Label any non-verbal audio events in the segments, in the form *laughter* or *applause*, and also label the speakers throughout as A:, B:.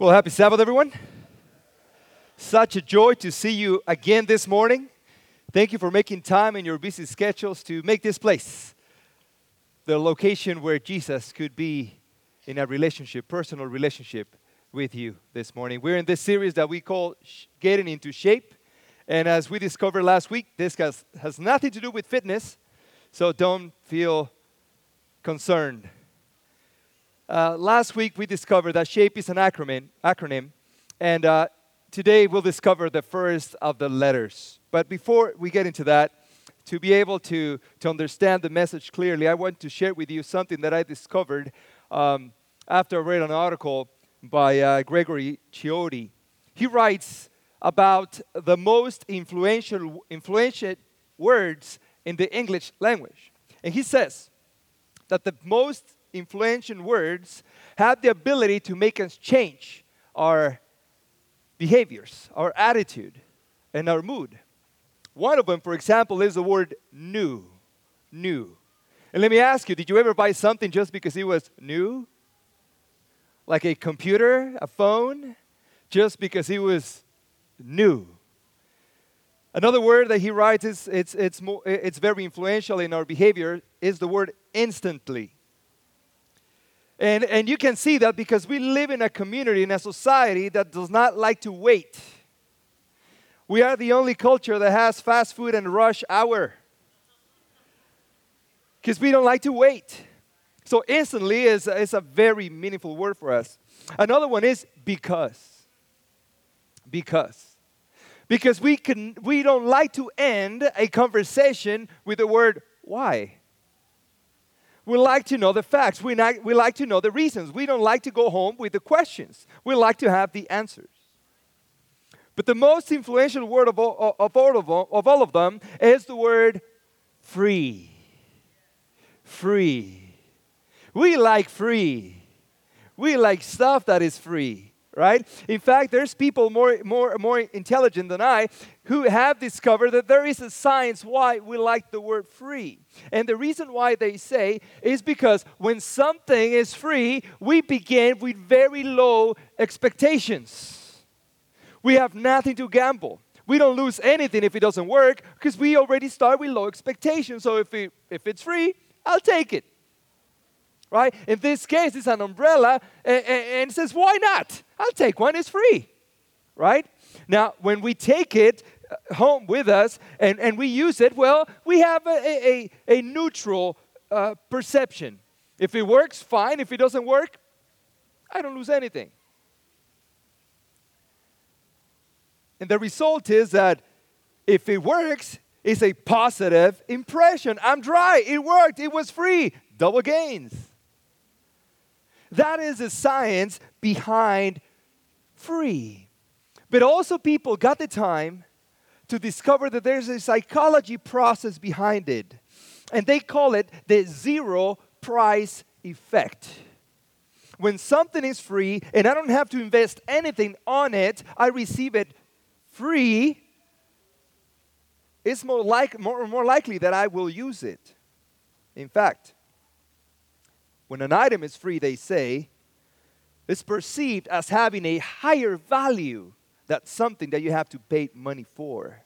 A: Well, happy Sabbath, everyone. Such a joy to see you again this morning. Thank you for making time in your busy schedules to make this place the location where Jesus could be in a relationship, personal relationship with you this morning. We're in this series that we call Getting into Shape. And as we discovered last week, this has, has nothing to do with fitness, so don't feel concerned uh, last week we discovered that SHAPE is an acronym, acronym and uh, today we'll discover the first of the letters. But before we get into that, to be able to, to understand the message clearly, I want to share with you something that I discovered um, after I read an article by uh, Gregory Ciotti. He writes about the most influential, influential words in the English language. And he says that the most influential words have the ability to make us change our behaviors, our attitude, and our mood. One of them, for example, is the word new. New. And let me ask you did you ever buy something just because it was new? Like a computer, a phone, just because it was new? Another word that he writes is it's, it's, more, it's very influential in our behavior is the word instantly. And, and you can see that because we live in a community, in a society that does not like to wait. We are the only culture that has fast food and rush hour. Because we don't like to wait. So instantly is, is a very meaningful word for us. Another one is because. Because. Because we can we don't like to end a conversation with the word why. We like to know the facts. We, not, we like to know the reasons. We don't like to go home with the questions. We like to have the answers. But the most influential word of all of, all of, all, of all of them is the word free. Free. We like free. We like stuff that is free right? In fact, there's people more, more, more intelligent than I who have discovered that there is a science why we like the word free. And the reason why they say is because when something is free, we begin with very low expectations. We have nothing to gamble. We don't lose anything if it doesn't work because we already start with low expectations. So if, it, if it's free, I'll take it right? In this case, it's an umbrella, and, and, says, why not? I'll take one, it's free, right? Now, when we take it home with us and, and we use it, well, we have a, a, a neutral uh, perception. If it works, fine. If it doesn't work, I don't lose anything. And the result is that if it works, it's a positive impression. I'm dry. It worked. It was free. Double gains. That is the science behind free. But also, people got the time to discover that there's a psychology process behind it. And they call it the zero price effect. When something is free and I don't have to invest anything on it, I receive it free, it's more, like, more, more likely that I will use it. In fact, when an item is free, they say, it's perceived as having a higher value than something that you have to pay money for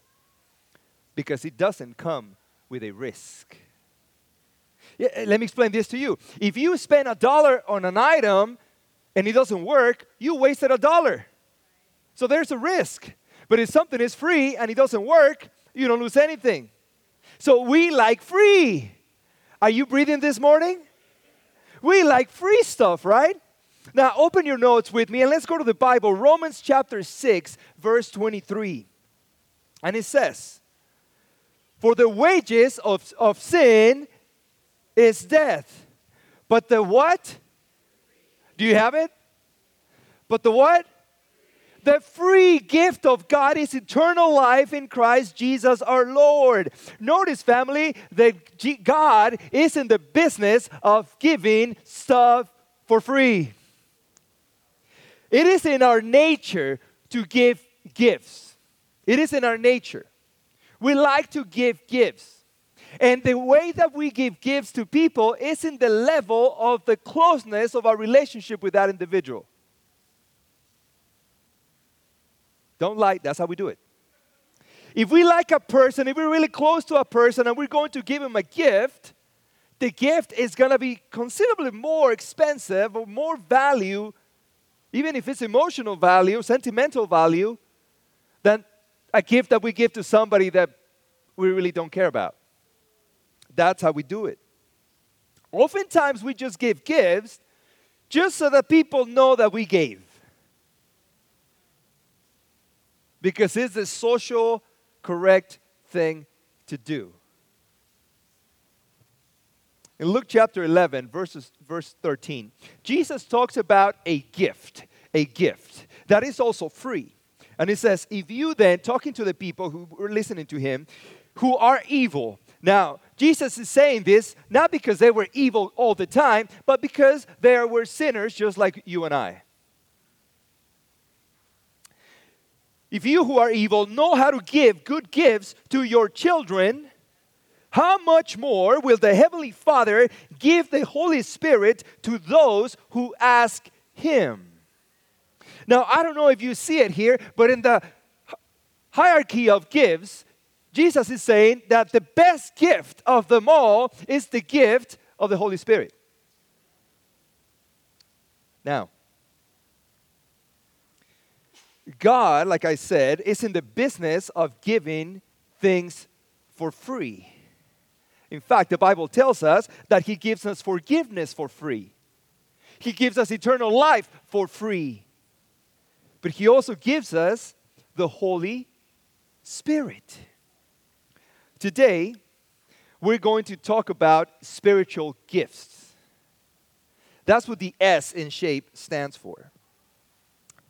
A: because it doesn't come with a risk. Yeah, eh, let me explain this to you. If you spend a dollar on an item and it doesn't work, you wasted a dollar. So there's a risk. But if something is free and it doesn't work, you don't lose anything. So we like free. Are you breathing this morning? We like free stuff, right? Now, open your notes with me and let's go to the Bible, Romans chapter 6, verse 23. And it says, For the wages of, of sin is death. But the what? Do you have it? But the what? The free gift of God is eternal life in Christ Jesus our Lord. Notice, family, that God is in the business of giving stuff for free. It is in our nature to give gifts. It is in our nature. We like to give gifts. And the way that we give gifts to people is in the level of the closeness of our relationship with that individual. Don't lie, that's how we do it. If we like a person, if we're really close to a person and we're going to give him a gift, the gift is going to be considerably more expensive or more value, even if it's emotional value, sentimental value, than a gift that we give to somebody that we really don't care about. That's how we do it. Oftentimes, we just give gifts just so that people know that we gave. Because it's the social correct thing to do. In Luke chapter 11, verses, verse 13, Jesus talks about a gift, a gift that is also free. And he says, If you then, talking to the people who were listening to him, who are evil, now, Jesus is saying this not because they were evil all the time, but because they were sinners just like you and I. If you who are evil know how to give good gifts to your children, how much more will the Heavenly Father give the Holy Spirit to those who ask Him? Now, I don't know if you see it here, but in the hierarchy of gifts, Jesus is saying that the best gift of them all is the gift of the Holy Spirit. Now, God, like I said, is in the business of giving things for free. In fact, the Bible tells us that He gives us forgiveness for free, He gives us eternal life for free. But He also gives us the Holy Spirit. Today, we're going to talk about spiritual gifts. That's what the S in shape stands for.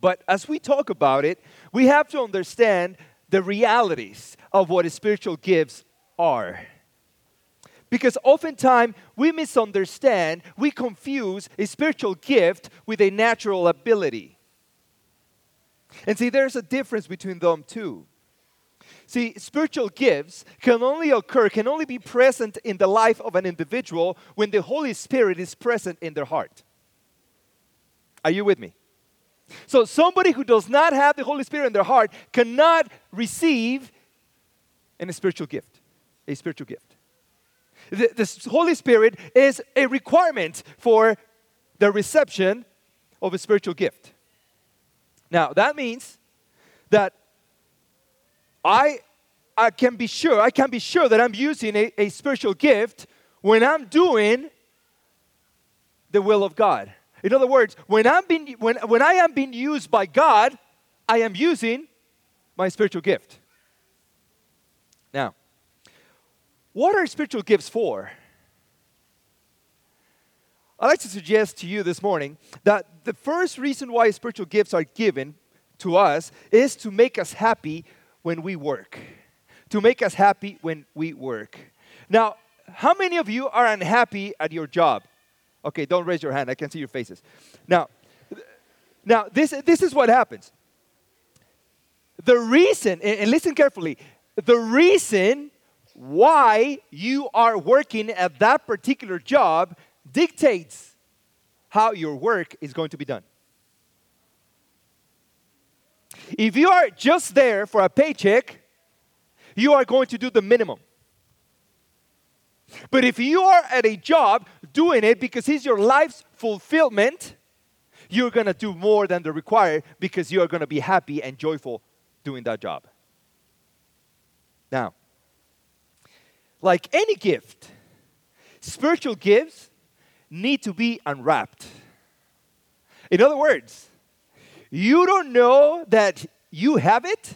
A: But as we talk about it, we have to understand the realities of what spiritual gifts are. Because oftentimes we misunderstand, we confuse a spiritual gift with a natural ability. And see, there's a difference between them two. See, spiritual gifts can only occur, can only be present in the life of an individual when the Holy Spirit is present in their heart. Are you with me? So, somebody who does not have the Holy Spirit in their heart cannot receive a spiritual gift, a spiritual gift. The, the Holy Spirit is a requirement for the reception of a spiritual gift. Now, that means that I, I can be sure, I can be sure that I'm using a, a spiritual gift when I'm doing the will of God. In other words, when, I'm being, when, when I am being used by God, I am using my spiritual gift. Now, what are spiritual gifts for? I'd like to suggest to you this morning that the first reason why spiritual gifts are given to us is to make us happy when we work. To make us happy when we work. Now, how many of you are unhappy at your job? Okay, don't raise your hand. I can see your faces. Now, now this, this is what happens. The reason, and listen carefully, the reason why you are working at that particular job dictates how your work is going to be done. If you are just there for a paycheck, you are going to do the minimum. But if you are at a job doing it because it's your life's fulfillment, you're going to do more than the required because you are going to be happy and joyful doing that job. Now, like any gift, spiritual gifts need to be unwrapped. In other words, you don't know that you have it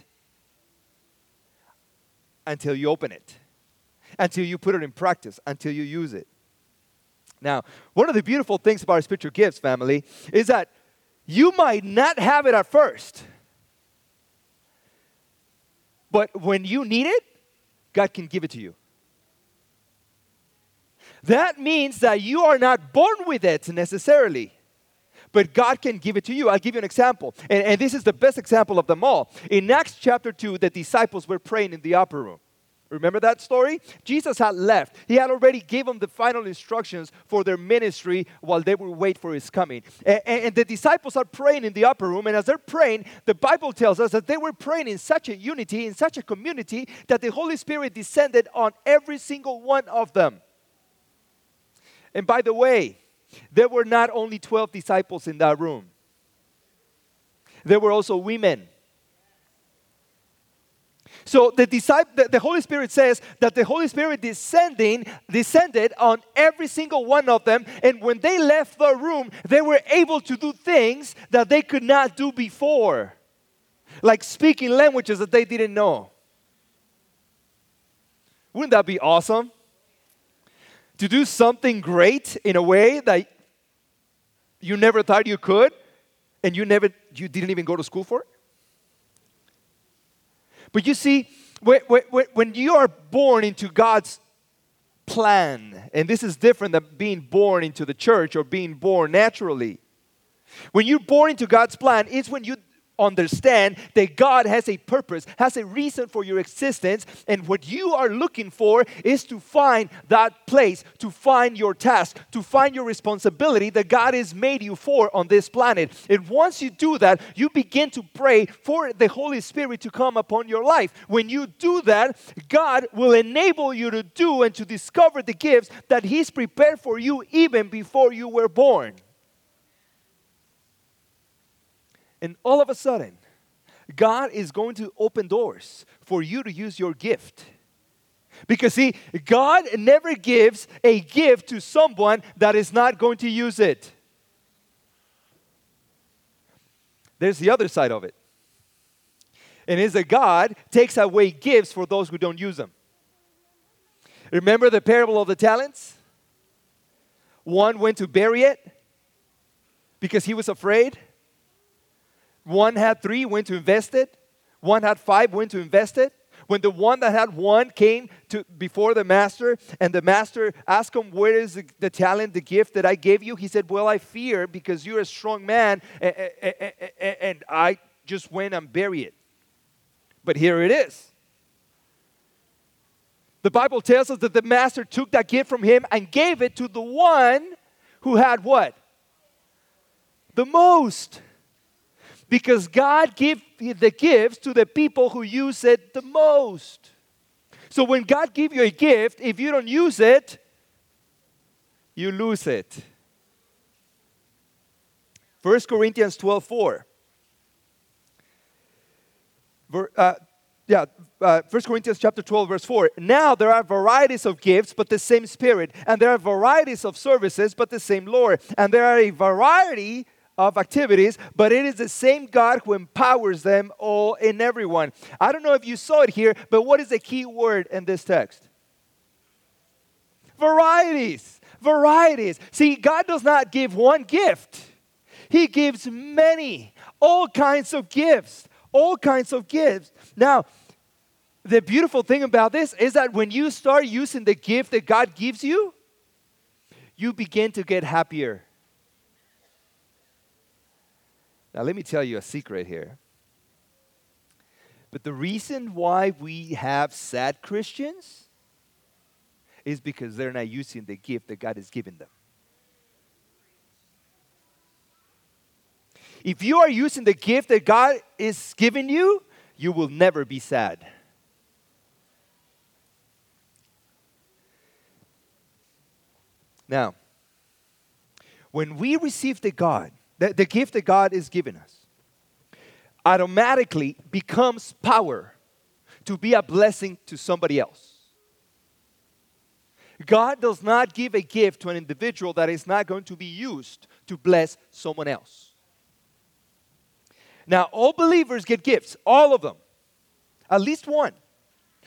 A: until you open it, until you put it in practice, until you use it. Now, one of the beautiful things about spiritual gifts, family, is that you might not have it at first. But when you need it, God can give it to you. That means that you are not born with it necessarily but God can give it to you. I'll give you an example. And, and, this is the best example of them all. In Acts chapter 2, the disciples were praying in the upper room. Remember that story? Jesus had left. He had already given the final instructions for their ministry while they would wait for his coming. And, and, the disciples are praying in the upper room. And as they're praying, the Bible tells us that they were praying in such a unity, in such a community, that the Holy Spirit descended on every single one of them. And by the way, there were not only 12 disciples in that room, there were also women so the, disciple, the, Holy Spirit says that the Holy Spirit descending descended on every single one of them, and when they left the room, they were able to do things that they could not do before, like speaking languages that they didn't know. Wouldn't that be awesome? To do something great in a way that you never thought you could, and you never you didn't even go to school for it. But you see, when, when, when you are born into God's plan, and this is different than being born into the church or being born naturally. When you're born into God's plan, it's when you understand that God has a purpose, has a reason for your existence, and what you are looking for is to find that place, to find your task, to find your responsibility that God has made you for on this planet. And once you do that, you begin to pray for the Holy Spirit to come upon your life. When you do that, God will enable you to do and to discover the gifts that He's prepared for you even before you were born. And all of a sudden, God is going to open doors for you to use your gift. Because, see, God never gives a gift to someone that is not going to use it. There's the other side of it. And is that God takes away gifts for those who don't use them. Remember the parable of the talents? One went to bury it because he was afraid. One had three, went to invest it. One had five, went to invest it. When the one that had one came to before the master, and the master asked him, Where is the, the talent, the gift that I gave you? He said, Well, I fear because you're a strong man, and, and, and I just went and buried it. But here it is. The Bible tells us that the master took that gift from him and gave it to the one who had what? The most because God gives the gifts to the people who use it the most. So when God gives you a gift, if you don't use it, you lose it. 1 Corinthians 12 4. Uh, yeah, uh, 1 Corinthians chapter 12, verse 4. Now there are varieties of gifts, but the same Spirit. And there are varieties of services, but the same Lord. And there are a variety of activities, but it is the same God who empowers them all in everyone. I don't know if you saw it here, but what is the key word in this text? Varieties. Varieties. See, God does not give one gift, He gives many, all kinds of gifts, all kinds of gifts. Now, the beautiful thing about this is that when you start using the gift that God gives you, you begin to get happier Now, let me tell you a secret here. But the reason why we have sad Christians is because they're not using the gift that God has given them. If you are using the gift that God is giving you, you will never be sad. Now, when we receive the God, the, the gift that God is giving us automatically becomes power to be a blessing to somebody else. God does not give a gift to an individual that is not going to be used to bless someone else. Now, all believers get gifts, all of them, at least one,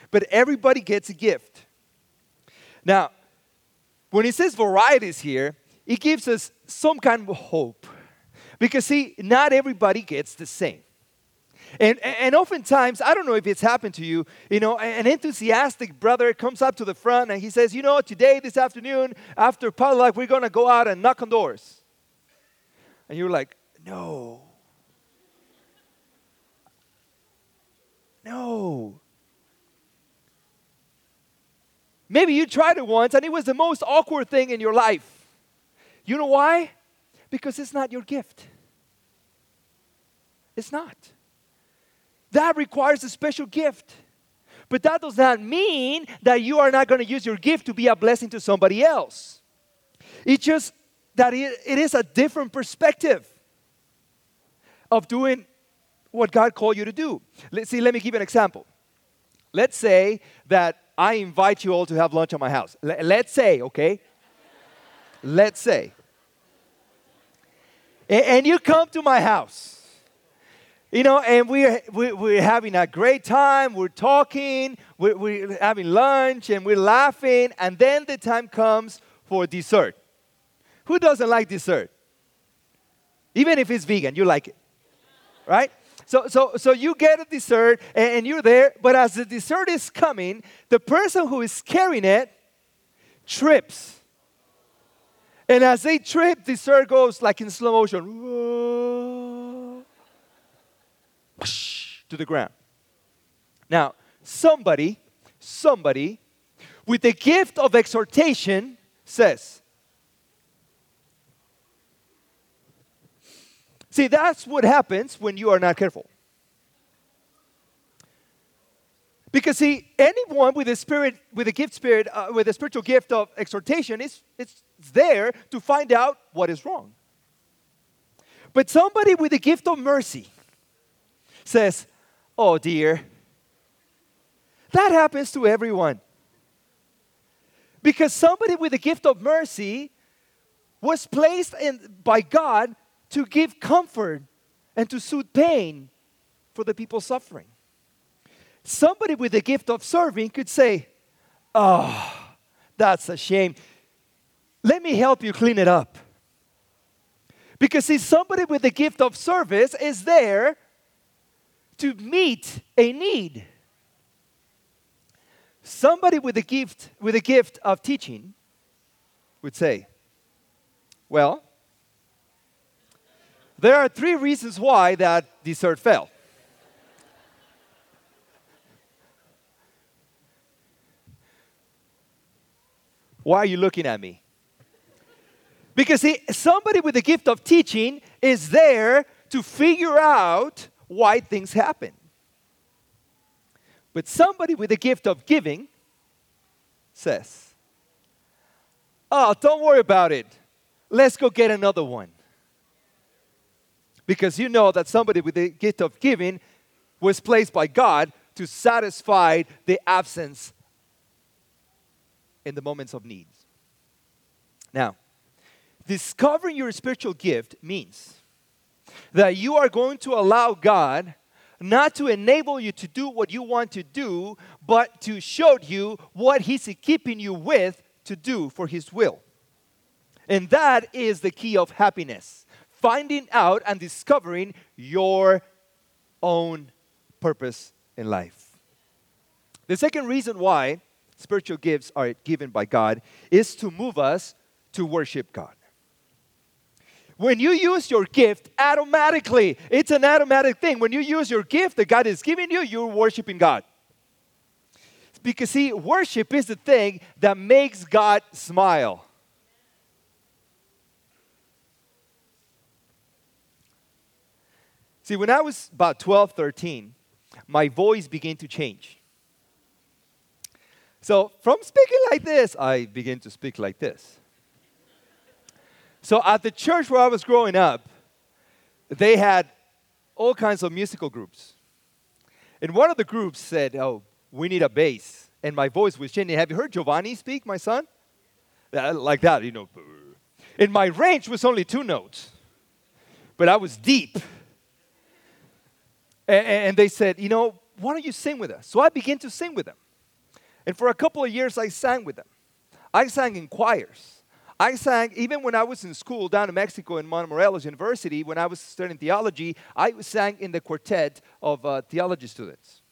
A: but everybody gets a gift. Now, when he says varieties here, it gives us some kind of hope because, see, not everybody gets the same. And, and oftentimes, I don't know if it's happened to you, you know, an enthusiastic brother comes up to the front and he says, You know, today, this afternoon, after potluck, we're going to go out and knock on doors. And you're like, No. No. Maybe you tried it once and it was the most awkward thing in your life. You know why? Because it's not your gift. It's not. That requires a special gift. But that does not mean that you are not going to use your gift to be a blessing to somebody else. It's just that it, it is a different perspective of doing what God called you to do. Let's see, let me give an example. Let's say that I invite you all to have lunch at my house. L- let's say, okay? let's say. And you come to my house. You know, and we're, we're having a great time. We're talking, we're, we're having lunch, and we're laughing. And then the time comes for dessert. Who doesn't like dessert? Even if it's vegan, you like it, right? So, so, so you get a dessert and, and you're there, but as the dessert is coming, the person who is carrying it trips. And as they trip, dessert goes like in slow motion to the ground. Now, somebody, somebody with the gift of exhortation says, See, that's what happens when you are not careful. Because see, anyone with a spirit, with a gift spirit, uh, with a spiritual gift of exhortation, is it's there to find out what is wrong. But somebody with a gift of mercy says, "Oh dear." That happens to everyone. Because somebody with a gift of mercy was placed in, by God to give comfort and to soothe pain for the people suffering. Somebody with the gift of serving could say, Oh, that's a shame. Let me help you clean it up. Because, see, somebody with the gift of service is there to meet a need. Somebody with a gift with a gift of teaching would say, "Well, there are three reasons why that dessert fell. Why are you looking at me? Because see, somebody with the gift of teaching is there to figure out why things happen. But somebody with the gift of giving says, Oh, don't worry about it. Let's go get another one because you know that somebody with the gift of giving was placed by God to satisfy the absence in the moments of needs. Now, discovering your spiritual gift means that you are going to allow God not to enable you to do what you want to do, but to show you what He's keeping you with to do for His will. And that is the key of happiness finding out and discovering your own purpose in life. The second reason why spiritual gifts are given by God is to move us to worship God. When you use your gift, automatically, it's an automatic thing. When you use your gift that God is giving you, you're worshiping God. Because, see, worship is the thing that makes God smile. See, when I was about 12, 13, my voice began to change. So from speaking like this, I began to speak like this. So at the church where I was growing up, they had all kinds of musical groups. And one of the groups said, Oh, we need a bass. And my voice was changing. Have you heard Giovanni speak, my son? Uh, like that, you know. And my range was only two notes, but I was deep. And, and they said, You know, why don't you sing with us? So I began to sing with them. And for a couple of years, I sang with them. I sang in choirs. I sang, even when I was in school down in Mexico in Morelos University, when I was studying theology, I sang in the quartet of uh, theology students.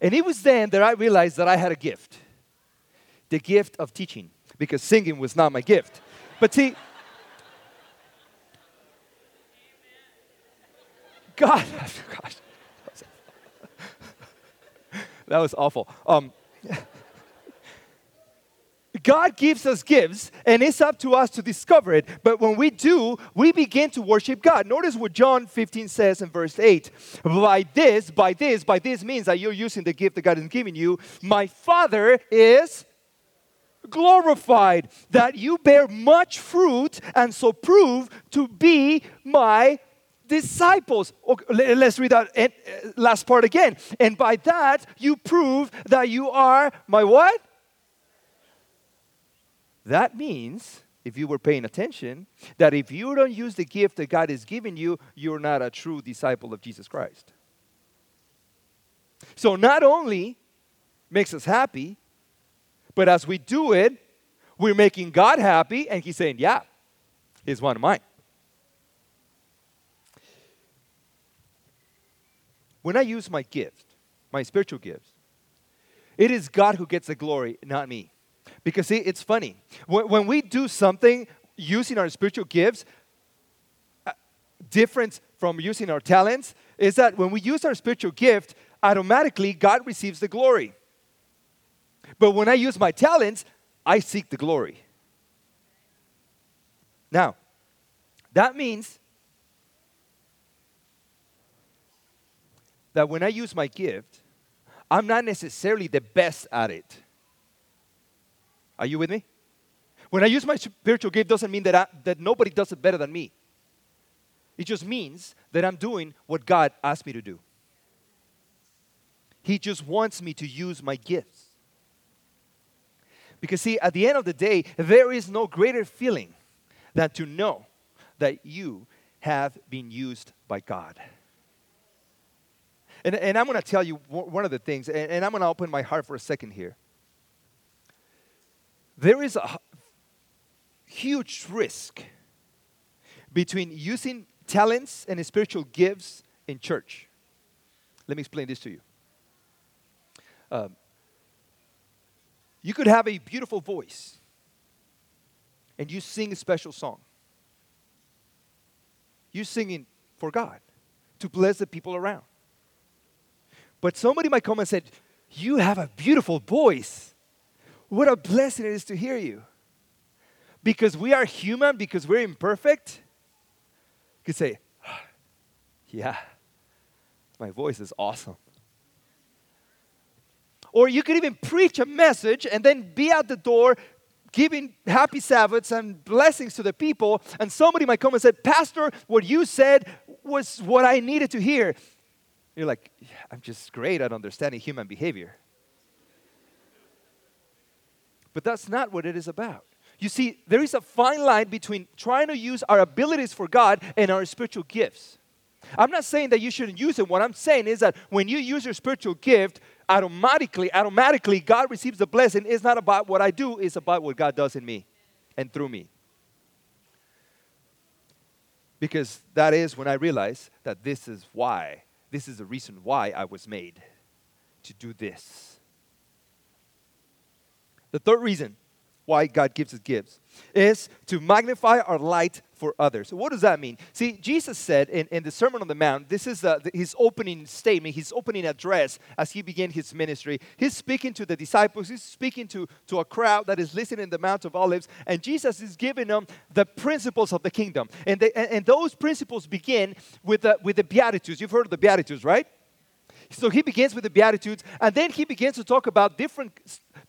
A: And it was then that I realized that I had a gift the gift of teaching, because singing was not my gift. But see, *laughs* God, *laughs* gosh, that was awful. *laughs* Um, God gives us gifts, and it's up to us to discover it. But when we do, we begin to worship God. Notice what John 15 says in verse 8. By this, by this, by this means that you're using the gift that God has given you, my Father is glorified, that you bear much fruit and so prove to be my disciples. Okay, let's read that uh, last part again. And by that you prove that you are my what? That means, if you were paying attention, that if you don't use the gift that God has given you, you're not a true disciple of Jesus Christ. So not only makes us happy, but as we do it, we're making God happy, and He's saying, Yeah, He's one of mine. When I use my gift, my spiritual gifts, it is God who gets the glory, not me. Because see, it's funny. When, we do something using our spiritual gifts, uh, different from using our talents is that when we use our spiritual gift, automatically God receives the glory. But when I use my talents, I seek the glory. Now, that means that when I use my gift, I'm not necessarily the best at it. Are you with me? When I use my spiritual gift doesn't mean that, I, that nobody does it better than me. It just means that I'm doing what God asked me to do. He just wants me to use my gifts. Because, see, at the end of the day, there is no greater feeling than to know that you have been used by God. And, and I'm going to tell you one of the things, and, and I'm going to open my heart for a second here. There is a huge risk between using talents and spiritual gifts in church. Let me explain this to you. Um, you could have a beautiful voice and you sing a special song. You're singing for God to bless the people around. But somebody might come and say, You have a beautiful voice. What a blessing it is to hear you. Because we are human, because we're imperfect, you could say, *sighs* Yeah, my voice is awesome. Or you could even preach a message and then be at the door giving happy Sabbaths and blessings to the people, and somebody might come and say, Pastor, what you said was what I needed to hear. You're like, I'm just great at understanding human behavior. But that's not what it is about. You see, there is a fine line between trying to use our abilities for God and our spiritual gifts. I'm not saying that you shouldn't use it. What I'm saying is that when you use your spiritual gift, automatically, automatically, God receives the blessing. It's not about what I do, it's about what God does in me and through me. Because that is when I realize that this is why this is the reason why I was made to do this. The third reason why God gives us gifts is to magnify our light for others. So what does that mean? See, Jesus said in, in the Sermon on the Mount, this is uh, his opening statement, his opening address as he began his ministry. He's speaking to the disciples, he's speaking to, to a crowd that is listening in the Mount of Olives, and Jesus is giving them the principles of the kingdom. And, they, and, and those principles begin with the, with the Beatitudes. You've heard of the Beatitudes, right? So he begins with the Beatitudes, and then he begins to talk about different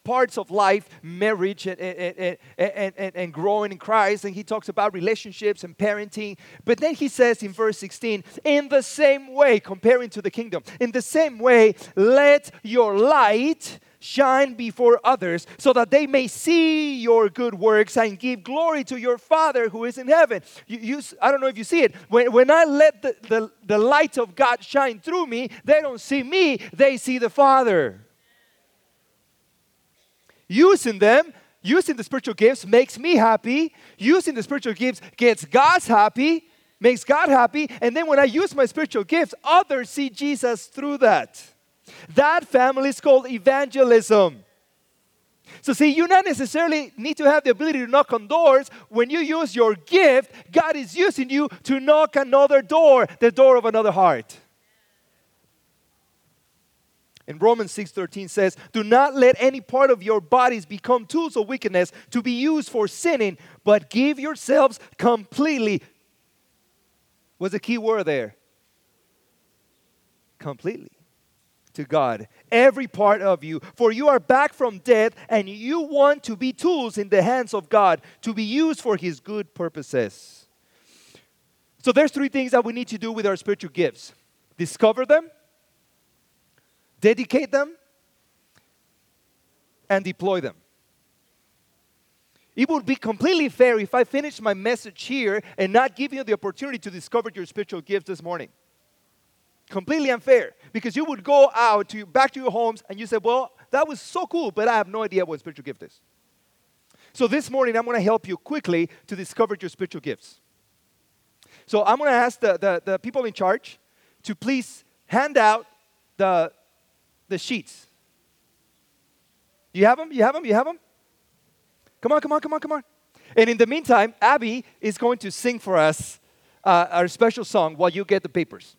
A: parts of life, marriage and, and, and, and, and growing in Christ. And he talks about relationships and parenting. But then he says in verse 16, in the same way, comparing to the kingdom, in the same way, let your light shine before others so that they may see your good works and give glory to your Father who is in heaven. You, you, I don't know if you see it. When, when I let the, the, the light of God shine through me, they don't see me, they see the Father using them, using the spiritual gifts makes me happy. Using the spiritual gifts gets God's happy, makes God happy. And then when I use my spiritual gifts, others see Jesus through that. That family is called evangelism. So, see, you not necessarily need to have the ability to knock on doors. When you use your gift, God is using you to knock another door, the door of another heart.
B: And Romans 6:13 says, "Do not let any part of your bodies become tools of wickedness to be used for sinning, but give yourselves completely." What's the key word there? Completely to God, every part of you. For you are back from death, and you want to be tools in the hands of God to be used for His good purposes. So there's three things that we need to do with our spiritual gifts discover them, dedicate them, and deploy them. It would be completely fair if I finished my message here and not give you the opportunity to discover your spiritual gifts this morning. Completely unfair because you would go out to back to your homes and you say, "Well, that was so cool, but I have no idea what spiritual gift is." So this morning I'm going to help you quickly to discover your spiritual gifts. So I'm going to ask the, the, the people in charge to please hand out the the sheets. You have them? You have them? You have them? Come on, come on, come on, come on. And in the meantime, Abby is going to sing for us uh, our special song while you get the papers.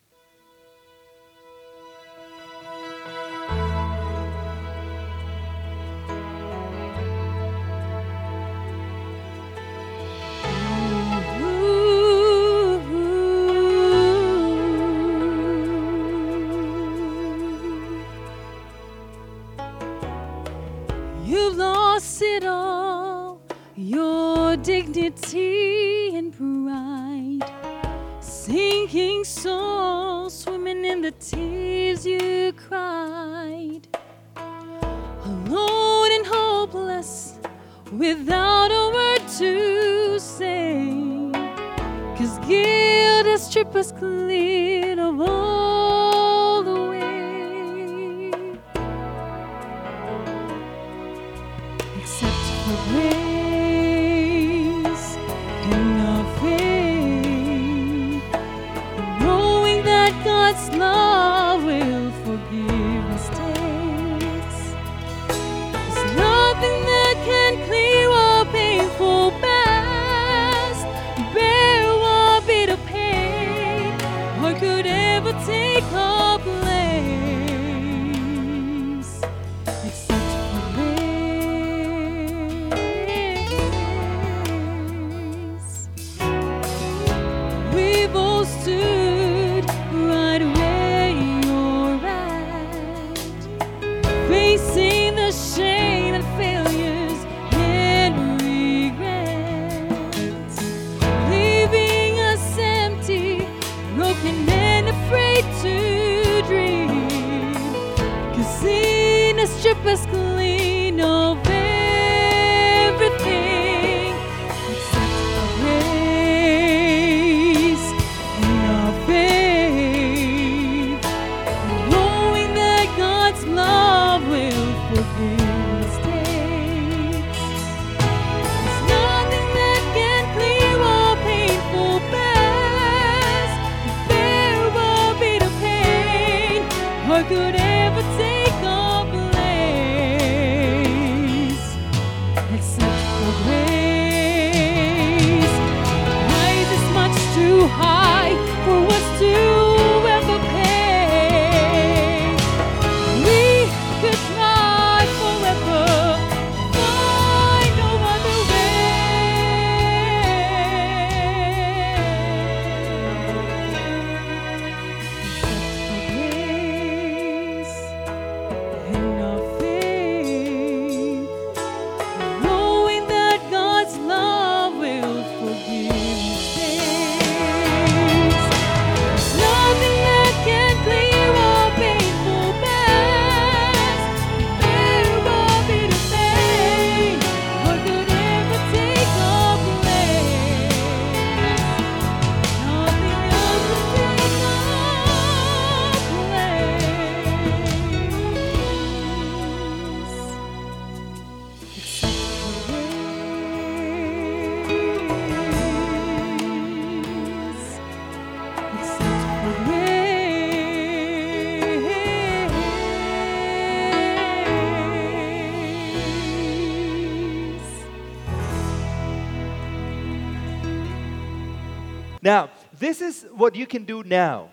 B: Is what you can do now.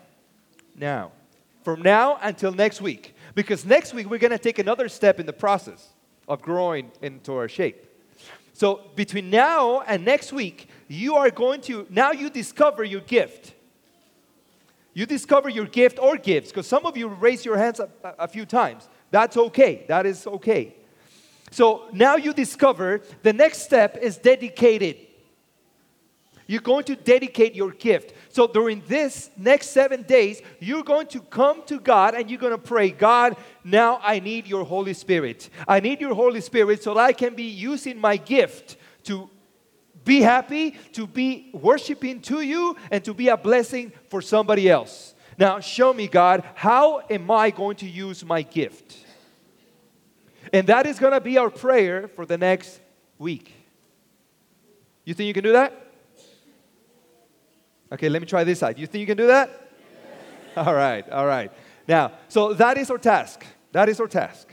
B: Now,
A: from now until next week. Because next week we're going to take another step in the process of growing into our shape. So between now and next week, you are going to, now you discover your gift. You discover your gift or gifts, because some of you raise your hands a, a few times. That's okay. That is okay. So now you discover the next step is dedicated. You're going to dedicate your gift. So during this next seven days, you're going to come to God and you're going to pray, God, now I need your Holy Spirit. I need your Holy Spirit so that I can be using my gift to be happy, to be worshiping to you, and to be a blessing for somebody else. Now, show me, God, how am I going to use my gift? And that is going to be our prayer for the next week. You think you can do that? Okay, let me try this side. You think you can do that? Yes. *laughs* All right, all right. Now, so that is our task. That is our task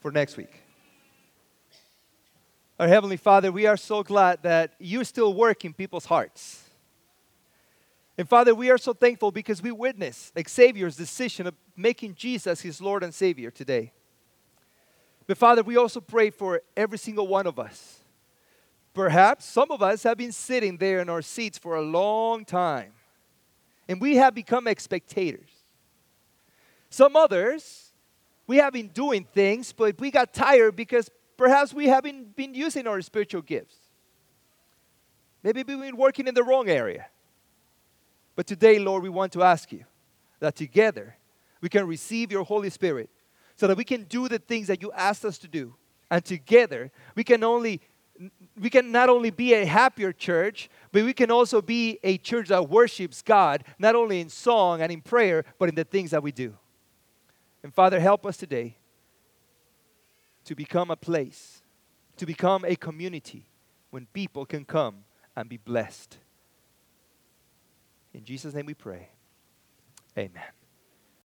A: for next week. Our Heavenly Father, we are so glad that you still work in people's hearts. And Father, we are so thankful because we witness Xavier's decision of making Jesus his Lord and Savior today. But Father, we also pray for every single one of us Perhaps some of us have been sitting there in our seats for a long time and we have become spectators. Some others, we have been doing things, but we got tired because perhaps we haven't been using our spiritual gifts. Maybe we've been working in the wrong area. But today, Lord, we want to ask you that together we can receive your Holy Spirit so that we can do the things that you asked us to do. And together we can only we can not only be a happier church, but we can also be a church that worships God, not only in song and in prayer, but in the things that we do. And Father, help us today to become a place, to become a community when people can come and be blessed. In Jesus' name we pray. Amen.